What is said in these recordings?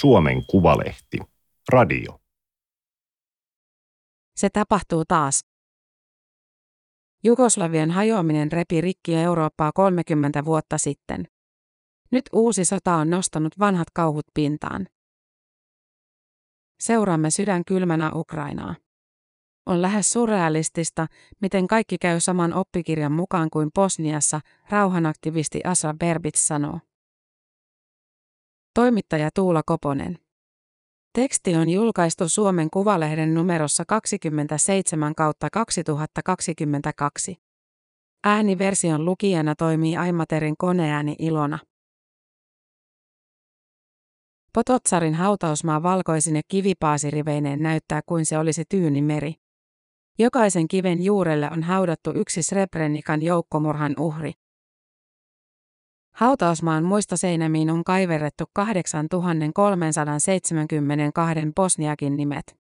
Suomen Kuvalehti. Radio. Se tapahtuu taas. Jugoslavian hajoaminen repi rikki Eurooppaa 30 vuotta sitten. Nyt uusi sota on nostanut vanhat kauhut pintaan. Seuraamme sydän kylmänä Ukrainaa. On lähes surrealistista, miten kaikki käy saman oppikirjan mukaan kuin Bosniassa, rauhanaktivisti Asa Berbits sanoo. Toimittaja Tuula Koponen. Teksti on julkaistu Suomen Kuvalehden numerossa 27 kautta 2022. Ääniversion lukijana toimii Aimaterin koneääni Ilona. Pototsarin hautausmaa valkoisine kivipaasiriveineen näyttää kuin se olisi tyyni meri. Jokaisen kiven juurelle on haudattu yksi Srebrenikan joukkomurhan uhri. Hautausmaan muista seinämiin on kaiverrettu 8372 bosniakin nimet.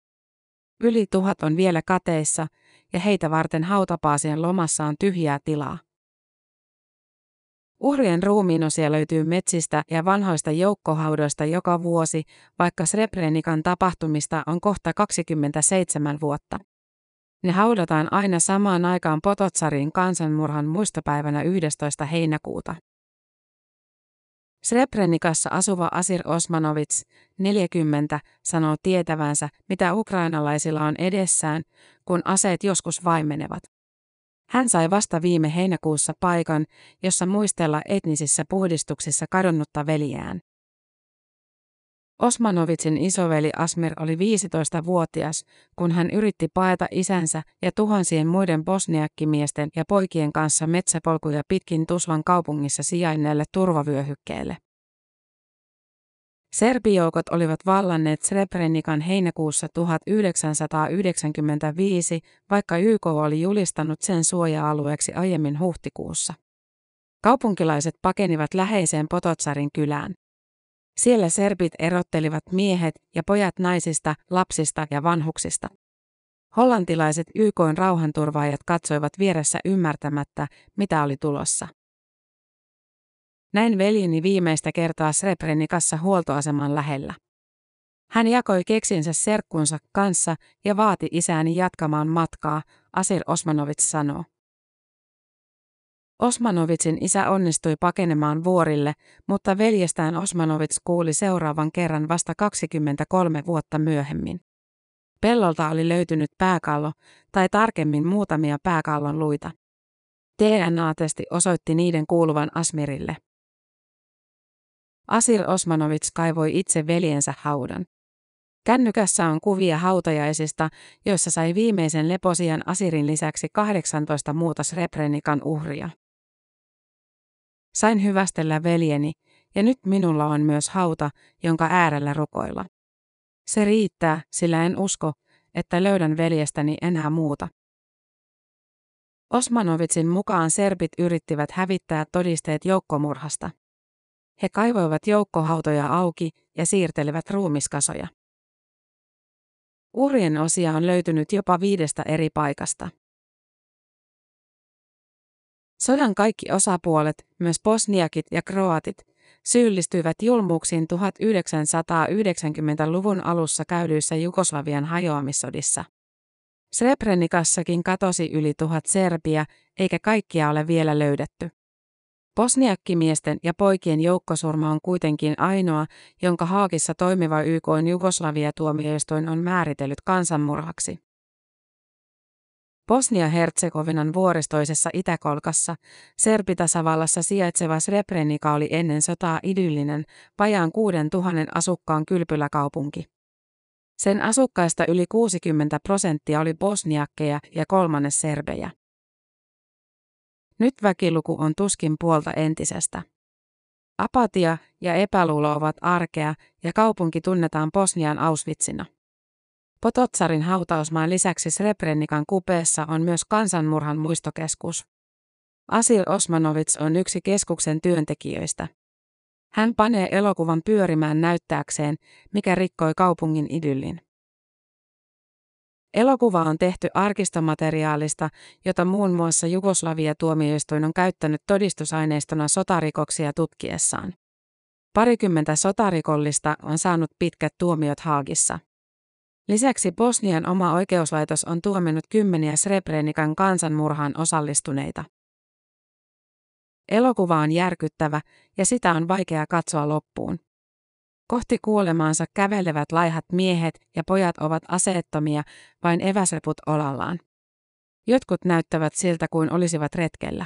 Yli tuhat on vielä kateissa, ja heitä varten hautapaasien lomassa on tyhjää tilaa. Uhrien ruumiinosia löytyy metsistä ja vanhoista joukkohaudoista joka vuosi, vaikka Srebrenikan tapahtumista on kohta 27 vuotta. Ne haudataan aina samaan aikaan Pototsarin kansanmurhan muistopäivänä 11. heinäkuuta. Srebrenikassa asuva Asir Osmanovits, 40, sanoo tietävänsä, mitä ukrainalaisilla on edessään, kun aseet joskus vaimenevat. Hän sai vasta viime heinäkuussa paikan, jossa muistella etnisissä puhdistuksissa kadonnutta veljään. Osmanovitsin isoveli Asmir oli 15-vuotias, kun hän yritti paeta isänsä ja tuhansien muiden bosniakkimiesten ja poikien kanssa metsäpolkuja pitkin Tuslan kaupungissa sijainneelle turvavyöhykkeelle. Serbijoukot olivat vallanneet Srebrenikan heinäkuussa 1995, vaikka YK oli julistanut sen suoja-alueeksi aiemmin huhtikuussa. Kaupunkilaiset pakenivat läheiseen Pototsarin kylään. Siellä serbit erottelivat miehet ja pojat naisista, lapsista ja vanhuksista. Hollantilaiset YK rauhanturvaajat katsoivat vieressä ymmärtämättä, mitä oli tulossa. Näin veljeni viimeistä kertaa Srebrenikassa huoltoaseman lähellä. Hän jakoi keksinsä serkkunsa kanssa ja vaati isääni jatkamaan matkaa, Asir Osmanovits sanoo. Osmanovitsin isä onnistui pakenemaan vuorille, mutta veljestään Osmanovits kuuli seuraavan kerran vasta 23 vuotta myöhemmin. Pellolta oli löytynyt pääkallo, tai tarkemmin muutamia pääkallon luita. DNA-testi osoitti niiden kuuluvan Asmirille. Asir Osmanovits kaivoi itse veljensä haudan. Kännykässä on kuvia hautajaisista, joissa sai viimeisen leposian Asirin lisäksi 18 muuta Srebrenikan uhria. Sain hyvästellä veljeni, ja nyt minulla on myös hauta, jonka äärellä rukoilla. Se riittää, sillä en usko, että löydän veljestäni enää muuta. Osmanovitsin mukaan serbit yrittivät hävittää todisteet joukkomurhasta. He kaivoivat joukkohautoja auki ja siirtelevät ruumiskasoja. Uhrien osia on löytynyt jopa viidestä eri paikasta. Sodan kaikki osapuolet, myös bosniakit ja kroatit, syyllistyivät julmuuksiin 1990-luvun alussa käydyissä Jugoslavian hajoamissodissa. Srebrenikassakin katosi yli tuhat serbiä, eikä kaikkia ole vielä löydetty. Bosniakkimiesten ja poikien joukkosurma on kuitenkin ainoa, jonka Haakissa toimiva YK Jugoslavia-tuomioistuin on määritellyt kansanmurhaksi. Bosnia-Herzegovinan vuoristoisessa Itäkolkassa, Serbitasavallassa sijaitseva Srebrenica oli ennen sotaa idyllinen, vajaan 6000 asukkaan kylpyläkaupunki. Sen asukkaista yli 60 prosenttia oli bosniakkeja ja kolmannes serbejä. Nyt väkiluku on tuskin puolta entisestä. Apatia ja epäluulo ovat arkea ja kaupunki tunnetaan Bosnian Auschwitzina. Pototsarin hautausmaan lisäksi Srebrenikan kupeessa on myös kansanmurhan muistokeskus. Asil Osmanovits on yksi keskuksen työntekijöistä. Hän panee elokuvan pyörimään näyttääkseen, mikä rikkoi kaupungin idyllin. Elokuva on tehty arkistomateriaalista, jota muun muassa Jugoslavia-tuomioistuin on käyttänyt todistusaineistona sotarikoksia tutkiessaan. Parikymmentä sotarikollista on saanut pitkät tuomiot Haagissa. Lisäksi Bosnian oma oikeuslaitos on tuominut kymmeniä Srebrenikan kansanmurhaan osallistuneita. Elokuva on järkyttävä ja sitä on vaikea katsoa loppuun. Kohti kuolemaansa kävelevät laihat miehet ja pojat ovat aseettomia, vain eväsreput olallaan. Jotkut näyttävät siltä kuin olisivat retkellä.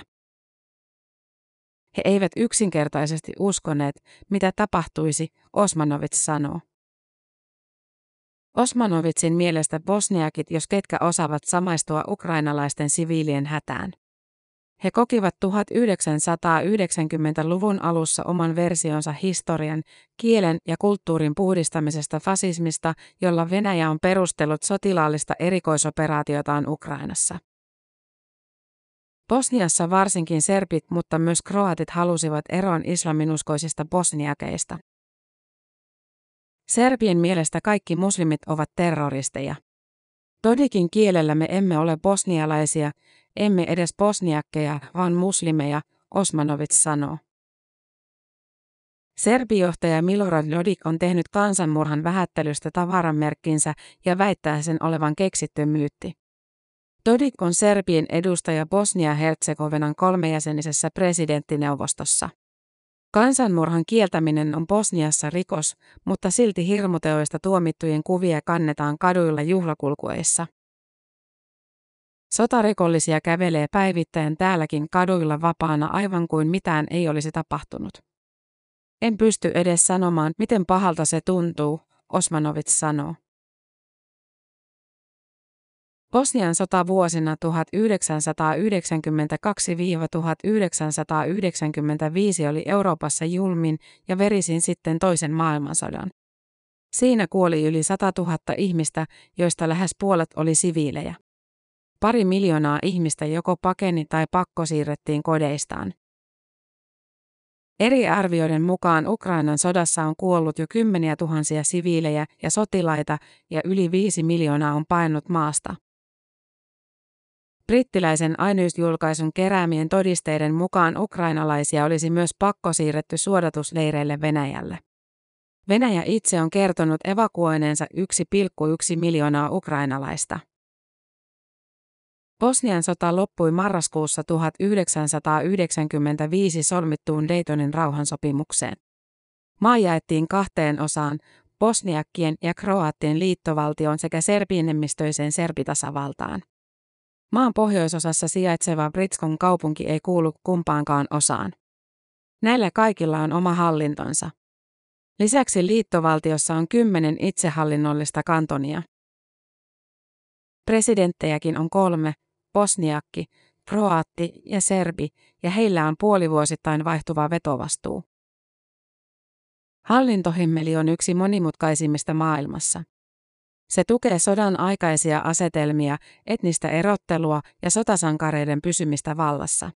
He eivät yksinkertaisesti uskoneet, mitä tapahtuisi, Osmanovits sanoo. Osmanovitsin mielestä bosniakit, jos ketkä osaavat samaistua ukrainalaisten siviilien hätään. He kokivat 1990-luvun alussa oman versionsa historian, kielen ja kulttuurin puhdistamisesta fasismista, jolla Venäjä on perustellut sotilaallista erikoisoperaatiotaan Ukrainassa. Bosniassa varsinkin serbit, mutta myös kroatit halusivat eroon islaminuskoisista bosniakeista. Serbien mielestä kaikki muslimit ovat terroristeja. Todikin kielellä me emme ole bosnialaisia, emme edes bosniakkeja, vaan muslimeja, Osmanovits sanoo. Serbijohtaja Milorad Dodik on tehnyt kansanmurhan vähättelystä tavaramerkkinsä ja väittää sen olevan keksitty myytti. Dodik on Serbien edustaja Bosnia-Herzegovinan kolmejäsenisessä presidenttineuvostossa. Kansanmurhan kieltäminen on Bosniassa rikos, mutta silti hirmuteoista tuomittujen kuvia kannetaan kaduilla juhlakulkueissa. Sotarikollisia kävelee päivittäin täälläkin kaduilla vapaana aivan kuin mitään ei olisi tapahtunut. En pysty edes sanomaan, miten pahalta se tuntuu, Osmanovits sanoo. Bosnian sota vuosina 1992-1995 oli Euroopassa julmin ja verisin sitten toisen maailmansodan. Siinä kuoli yli 100 000 ihmistä, joista lähes puolet oli siviilejä. Pari miljoonaa ihmistä joko pakeni tai pakkosiirrettiin kodeistaan. Eri arvioiden mukaan Ukrainan sodassa on kuollut jo kymmeniä tuhansia siviilejä ja sotilaita ja yli viisi miljoonaa on paennut maasta. Brittiläisen aineysjulkaisun keräämien todisteiden mukaan ukrainalaisia olisi myös pakko siirretty suodatusleireille Venäjälle. Venäjä itse on kertonut evakuoineensa 1,1 miljoonaa ukrainalaista. Bosnian sota loppui marraskuussa 1995 solmittuun Daytonin rauhansopimukseen. Maa jaettiin kahteen osaan, bosniakkien ja kroaattien liittovaltion sekä serbienemmistöiseen serbitasavaltaan. Maan pohjoisosassa sijaitseva Britskon kaupunki ei kuulu kumpaankaan osaan. Näillä kaikilla on oma hallintonsa. Lisäksi liittovaltiossa on kymmenen itsehallinnollista kantonia. Presidenttejäkin on kolme, bosniakki, kroaatti ja serbi, ja heillä on puolivuosittain vaihtuva vetovastuu. Hallintohimmeli on yksi monimutkaisimmista maailmassa. Se tukee sodan aikaisia asetelmia, etnistä erottelua ja sotasankareiden pysymistä vallassa.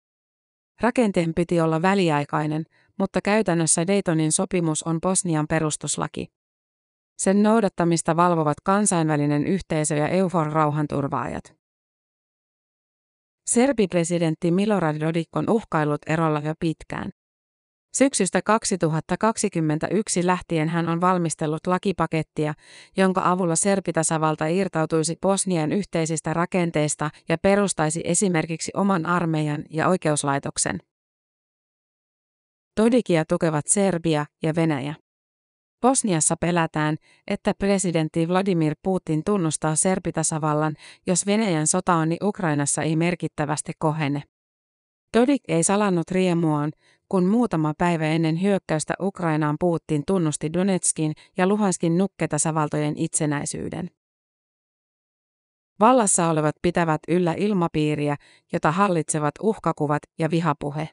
Rakenteen piti olla väliaikainen, mutta käytännössä Daytonin sopimus on Bosnian perustuslaki. Sen noudattamista valvovat kansainvälinen yhteisö ja EUFOR rauhanturvaajat. Serbi-presidentti Milorad Dodik on uhkaillut erolla jo pitkään. Syksystä 2021 lähtien hän on valmistellut lakipakettia, jonka avulla Serbitasavalta irtautuisi Bosnian yhteisistä rakenteista ja perustaisi esimerkiksi oman armeijan ja oikeuslaitoksen. Dodikia tukevat Serbia ja Venäjä. Bosniassa pelätään, että presidentti Vladimir Putin tunnustaa Serbitasavallan, jos Venäjän sotaonni Ukrainassa ei merkittävästi kohene. Dodik ei salannut riemuaan, kun muutama päivä ennen hyökkäystä Ukrainaan Putin tunnusti Donetskin ja Luhanskin nukketasavaltojen itsenäisyyden. Vallassa olevat pitävät yllä ilmapiiriä, jota hallitsevat uhkakuvat ja vihapuhe.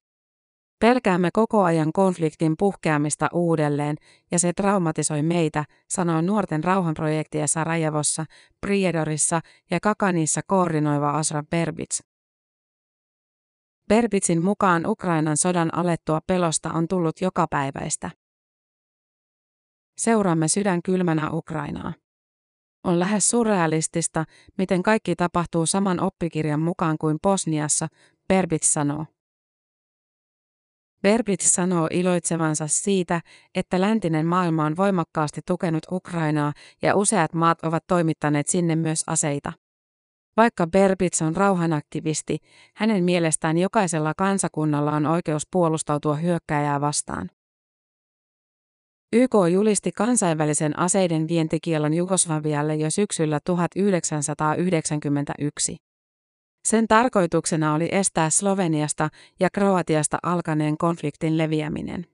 Pelkäämme koko ajan konfliktin puhkeamista uudelleen, ja se traumatisoi meitä, sanoi nuorten rauhanprojektia Sarajevossa, Priedorissa ja Kakanissa koordinoiva Asra Berbits. Berbitsin mukaan Ukrainan sodan alettua pelosta on tullut jokapäiväistä. Seuraamme sydän kylmänä Ukrainaa. On lähes surrealistista, miten kaikki tapahtuu saman oppikirjan mukaan kuin Bosniassa, Berbits sanoo. Verbit sanoo iloitsevansa siitä, että läntinen maailma on voimakkaasti tukenut Ukrainaa ja useat maat ovat toimittaneet sinne myös aseita. Vaikka Berbits on rauhanaktivisti, hänen mielestään jokaisella kansakunnalla on oikeus puolustautua hyökkääjää vastaan. YK julisti kansainvälisen aseiden vientikielon Jugoslavialle jo syksyllä 1991. Sen tarkoituksena oli estää Sloveniasta ja Kroatiasta alkaneen konfliktin leviäminen.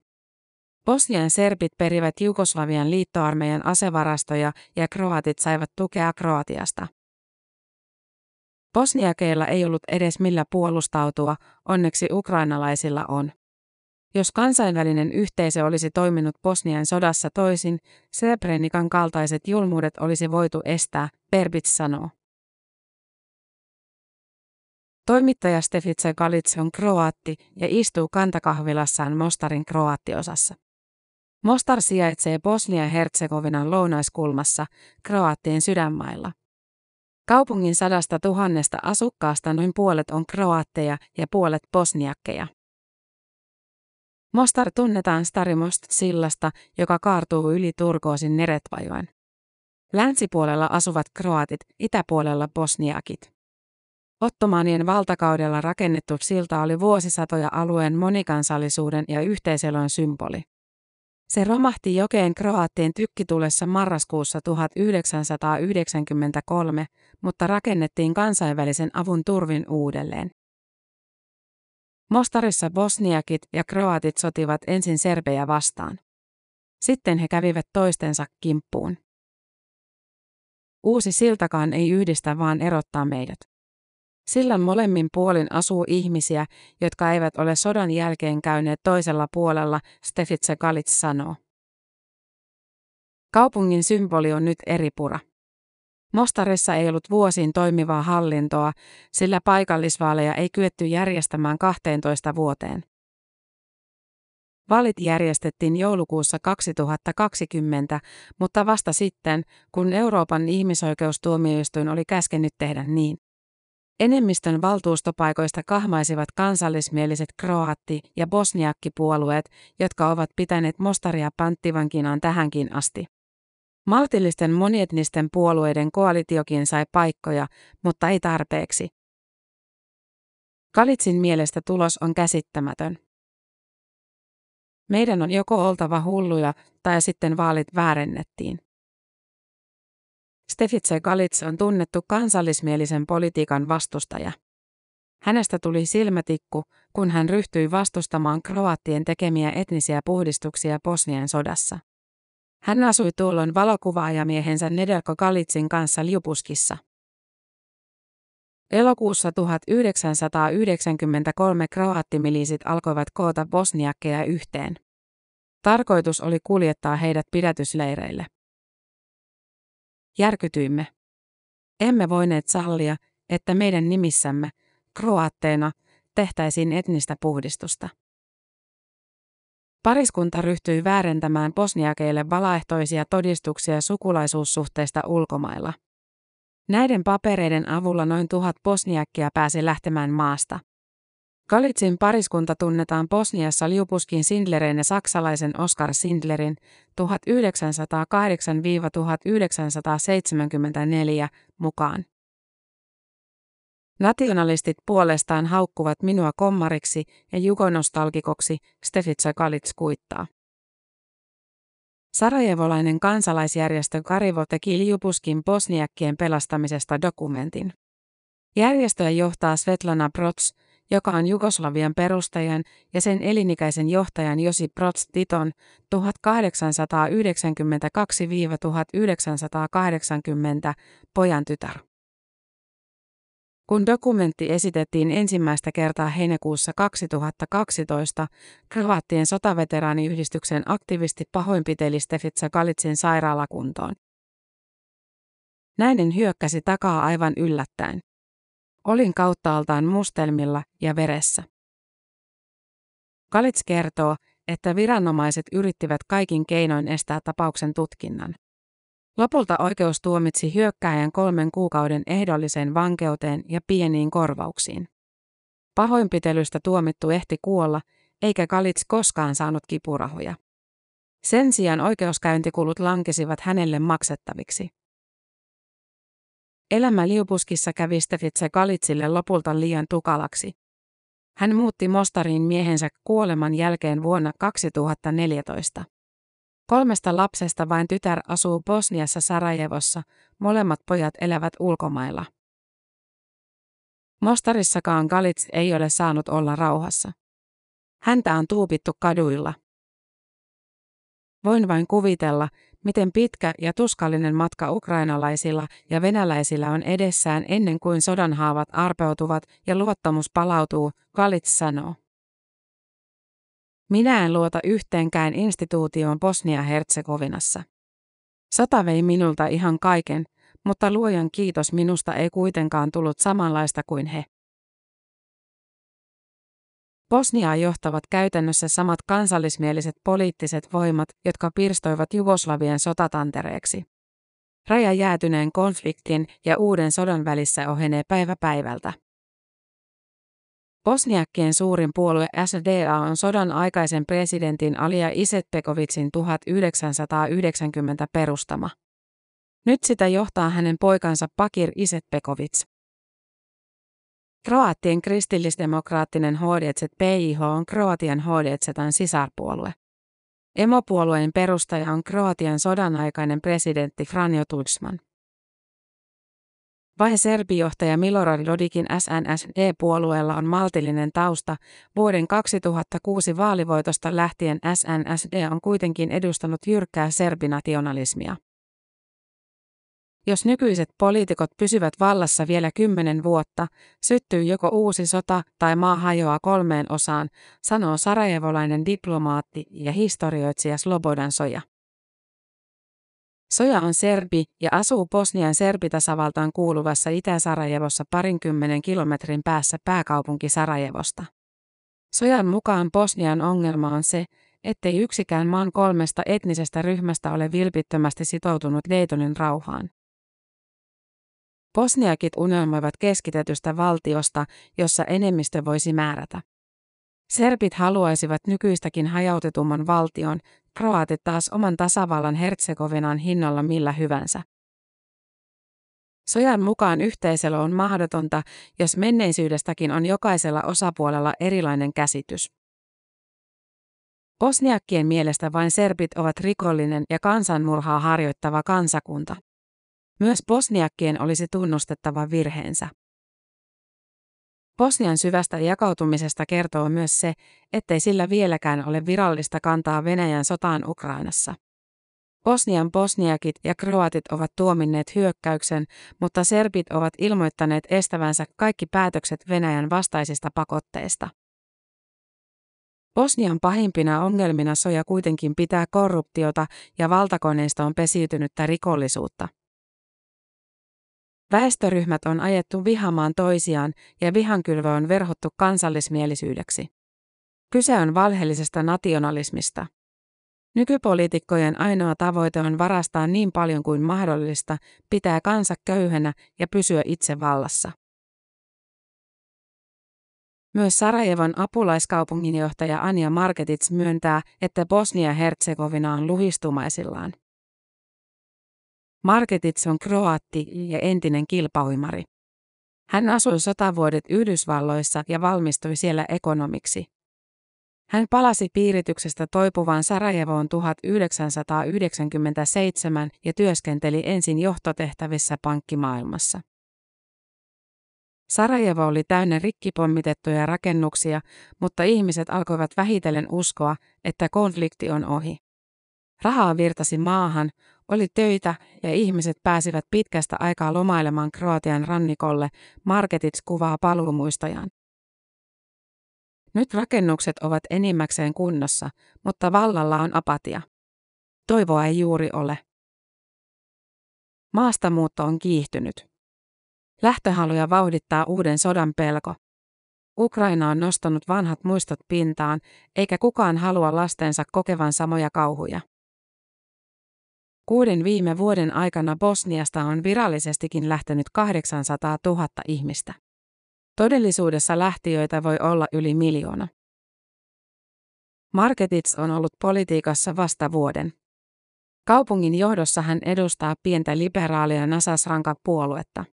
Bosnian serbit perivät Jugoslavian liittoarmeijan asevarastoja ja kroatit saivat tukea Kroatiasta. Bosniakeilla ei ollut edes millä puolustautua, onneksi ukrainalaisilla on. Jos kansainvälinen yhteisö olisi toiminut Bosnian sodassa toisin, Srebrenikan kaltaiset julmuudet olisi voitu estää, Perbits sanoo. Toimittaja Stefice Galic on kroatti ja istuu kantakahvilassaan Mostarin kroattiosassa. Mostar sijaitsee Bosnia-Herzegovinan lounaiskulmassa, Kroattien sydänmailla. Kaupungin sadasta tuhannesta asukkaasta noin puolet on kroatteja ja puolet bosniakkeja. Mostar tunnetaan Starimost-sillasta, joka kaartuu yli Turkoosin Neretvajoen. Länsipuolella asuvat kroatit, itäpuolella bosniakit. Ottomaanien valtakaudella rakennettu silta oli vuosisatoja alueen monikansallisuuden ja yhteiselon symboli. Se romahti jokeen kroaattien tykkitulessa marraskuussa 1993, mutta rakennettiin kansainvälisen avun turvin uudelleen. Mostarissa bosniakit ja kroatit sotivat ensin serbejä vastaan. Sitten he kävivät toistensa kimppuun. Uusi siltakaan ei yhdistä vaan erottaa meidät. Sillan molemmin puolin asuu ihmisiä, jotka eivät ole sodan jälkeen käyneet toisella puolella, Stefitse Galits sanoo. Kaupungin symboli on nyt eri pura. Mostarissa ei ollut vuosiin toimivaa hallintoa, sillä paikallisvaaleja ei kyetty järjestämään 12 vuoteen. Valit järjestettiin joulukuussa 2020, mutta vasta sitten, kun Euroopan ihmisoikeustuomioistuin oli käskenyt tehdä niin. Enemmistön valtuustopaikoista kahmaisivat kansallismieliset kroatti- ja bosniakkipuolueet, jotka ovat pitäneet Mostaria panttivankinaan tähänkin asti. Maltillisten monietnisten puolueiden koalitiokin sai paikkoja, mutta ei tarpeeksi. Kalitsin mielestä tulos on käsittämätön. Meidän on joko oltava hulluja tai sitten vaalit väärennettiin. Stefitse Galits on tunnettu kansallismielisen politiikan vastustaja. Hänestä tuli silmätikku, kun hän ryhtyi vastustamaan kroattien tekemiä etnisiä puhdistuksia Bosnian sodassa. Hän asui tuolloin valokuvaajamiehensä Nedelko Galitsin kanssa Liupuskissa. Elokuussa 1993 kroattimiliisit alkoivat koota bosniakkeja yhteen. Tarkoitus oli kuljettaa heidät pidätysleireille. Järkytyimme. Emme voineet sallia, että meidän nimissämme, kroatteina, tehtäisiin etnistä puhdistusta. Pariskunta ryhtyi väärentämään bosniakeille valaehtoisia todistuksia sukulaisuussuhteista ulkomailla. Näiden papereiden avulla noin tuhat bosniakkia pääsi lähtemään maasta. Kalitsin pariskunta tunnetaan Bosniassa Liupuskin Sindlerin ja saksalaisen Oskar Sindlerin 1908-1974 mukaan. Nationalistit puolestaan haukkuvat minua kommariksi ja jugonostalgikoksi, Stefitsa Kalits kuittaa. Sarajevolainen kansalaisjärjestö Karivo teki Liupuskin bosniakkien pelastamisesta dokumentin. Järjestöä johtaa Svetlana Prots, joka on Jugoslavian perustajan ja sen elinikäisen johtajan Josi Prots Titon 1892-1980 pojan tytär. Kun dokumentti esitettiin ensimmäistä kertaa heinäkuussa 2012, Kroatien sotaveteraaniyhdistyksen aktivisti pahoinpiteli Stefitsa Galitsin sairaalakuntoon. Näinen hyökkäsi takaa aivan yllättäen. Olin kauttaaltaan mustelmilla ja veressä. Kalits kertoo, että viranomaiset yrittivät kaikin keinoin estää tapauksen tutkinnan. Lopulta oikeus tuomitsi hyökkääjän kolmen kuukauden ehdolliseen vankeuteen ja pieniin korvauksiin. Pahoinpitelystä tuomittu ehti kuolla, eikä Galits koskaan saanut kipurahoja. Sen sijaan oikeuskäyntikulut lankesivat hänelle maksettaviksi. Elämä liupuskissa kävi Stefitse Galitsille lopulta liian tukalaksi. Hän muutti Mostariin miehensä kuoleman jälkeen vuonna 2014. Kolmesta lapsesta vain tytär asuu Bosniassa Sarajevossa, molemmat pojat elävät ulkomailla. Mostarissakaan Galits ei ole saanut olla rauhassa. Häntä on tuupittu kaduilla. Voin vain kuvitella, miten pitkä ja tuskallinen matka ukrainalaisilla ja venäläisillä on edessään ennen kuin sodan haavat arpeutuvat ja luottamus palautuu, Galits sanoo. Minä en luota yhteenkään instituutioon Bosnia-Herzegovinassa. Sota vei minulta ihan kaiken, mutta luojan kiitos minusta ei kuitenkaan tullut samanlaista kuin he. Bosniaa johtavat käytännössä samat kansallismieliset poliittiset voimat, jotka pirstoivat Jugoslavien sotatantereeksi. Raja jäätyneen konfliktin ja uuden sodan välissä ohenee päivä päivältä. Bosniakkien suurin puolue SDA on sodan aikaisen presidentin Alia Isetbekovitsin 1990 perustama. Nyt sitä johtaa hänen poikansa Pakir Isetbekovits. Kroatien kristillisdemokraattinen HDZ PIH on Kroatian HDZn sisarpuolue. Emopuolueen perustaja on Kroatian sodan aikainen presidentti Franjo Tuđman. Vai serbijohtaja Milorad Dodikin SNSD-puolueella on maltillinen tausta, vuoden 2006 vaalivoitosta lähtien SNSD on kuitenkin edustanut jyrkkää serbinationalismia. Jos nykyiset poliitikot pysyvät vallassa vielä kymmenen vuotta, syttyy joko uusi sota tai maa hajoaa kolmeen osaan, sanoo sarajevolainen diplomaatti ja historioitsija Slobodan Soja. Soja on serbi ja asuu Bosnian serbitasavaltaan kuuluvassa Itä-Sarajevossa parinkymmenen kilometrin päässä pääkaupunki Sarajevosta. Sojan mukaan Bosnian ongelma on se, ettei yksikään maan kolmesta etnisestä ryhmästä ole vilpittömästi sitoutunut Daytonin rauhaan. Bosniakit unelmoivat keskitetystä valtiosta, jossa enemmistö voisi määrätä. Serbit haluaisivat nykyistäkin hajautetumman valtion, kroatit taas oman tasavallan Herzegovinan hinnalla millä hyvänsä. Sojan mukaan yhteiselo on mahdotonta, jos menneisyydestäkin on jokaisella osapuolella erilainen käsitys. Bosniakkien mielestä vain serbit ovat rikollinen ja kansanmurhaa harjoittava kansakunta. Myös bosniakkien olisi tunnustettava virheensä. Bosnian syvästä jakautumisesta kertoo myös se, ettei sillä vieläkään ole virallista kantaa Venäjän sotaan Ukrainassa. Bosnian bosniakit ja kroatit ovat tuominneet hyökkäyksen, mutta serbit ovat ilmoittaneet estävänsä kaikki päätökset Venäjän vastaisista pakotteista. Bosnian pahimpina ongelmina soja kuitenkin pitää korruptiota ja valtakoneistoon pesiytynyttä rikollisuutta. Väestöryhmät on ajettu vihamaan toisiaan ja vihankylvö on verhottu kansallismielisyydeksi. Kyse on valheellisesta nationalismista. Nykypoliitikkojen ainoa tavoite on varastaa niin paljon kuin mahdollista, pitää kansa köyhänä ja pysyä itse vallassa. Myös Sarajevon apulaiskaupunginjohtaja Anja Marketits myöntää, että Bosnia-Herzegovina on luhistumaisillaan. Marketits on kroatti ja entinen kilpauimari. Hän asui sotavuodet Yhdysvalloissa ja valmistui siellä ekonomiksi. Hän palasi piirityksestä toipuvaan Sarajevoon 1997 ja työskenteli ensin johtotehtävissä pankkimaailmassa. Sarajevo oli täynnä rikkipommitettuja rakennuksia, mutta ihmiset alkoivat vähitellen uskoa, että konflikti on ohi. Rahaa virtasi maahan, oli töitä ja ihmiset pääsivät pitkästä aikaa lomailemaan Kroatian rannikolle, Marketits kuvaa paluumuistojaan. Nyt rakennukset ovat enimmäkseen kunnossa, mutta vallalla on apatia. Toivoa ei juuri ole. Maastamuutto on kiihtynyt. Lähtöhaluja vauhdittaa uuden sodan pelko. Ukraina on nostanut vanhat muistot pintaan, eikä kukaan halua lastensa kokevan samoja kauhuja. Kuuden viime vuoden aikana Bosniasta on virallisestikin lähtenyt 800 000 ihmistä. Todellisuudessa lähtiöitä voi olla yli miljoona. Marketits on ollut politiikassa vasta vuoden. Kaupungin johdossa hän edustaa pientä liberaalia Nasasranka-puoluetta.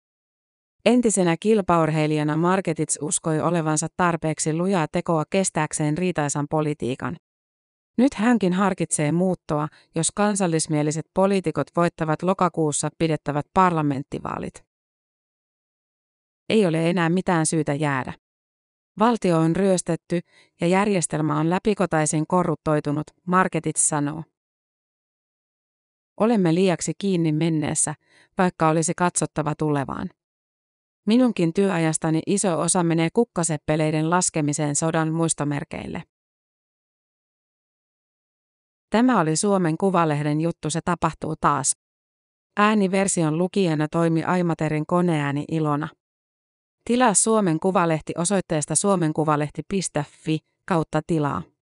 Entisenä kilpaurheilijana Marketits uskoi olevansa tarpeeksi lujaa tekoa kestääkseen riitaisan politiikan. Nyt hänkin harkitsee muuttoa, jos kansallismieliset poliitikot voittavat lokakuussa pidettävät parlamenttivaalit. Ei ole enää mitään syytä jäädä. Valtio on ryöstetty ja järjestelmä on läpikotaisin korruptoitunut, Marketit sanoo. Olemme liiaksi kiinni menneessä, vaikka olisi katsottava tulevaan. Minunkin työajastani iso osa menee kukkaseppeleiden laskemiseen sodan muistomerkeille. Tämä oli Suomen Kuvalehden juttu Se tapahtuu taas. Ääniversion lukijana toimi Aimaterin koneääni Ilona. Tilaa Suomen Kuvalehti osoitteesta suomenkuvalehti.fi kautta tilaa.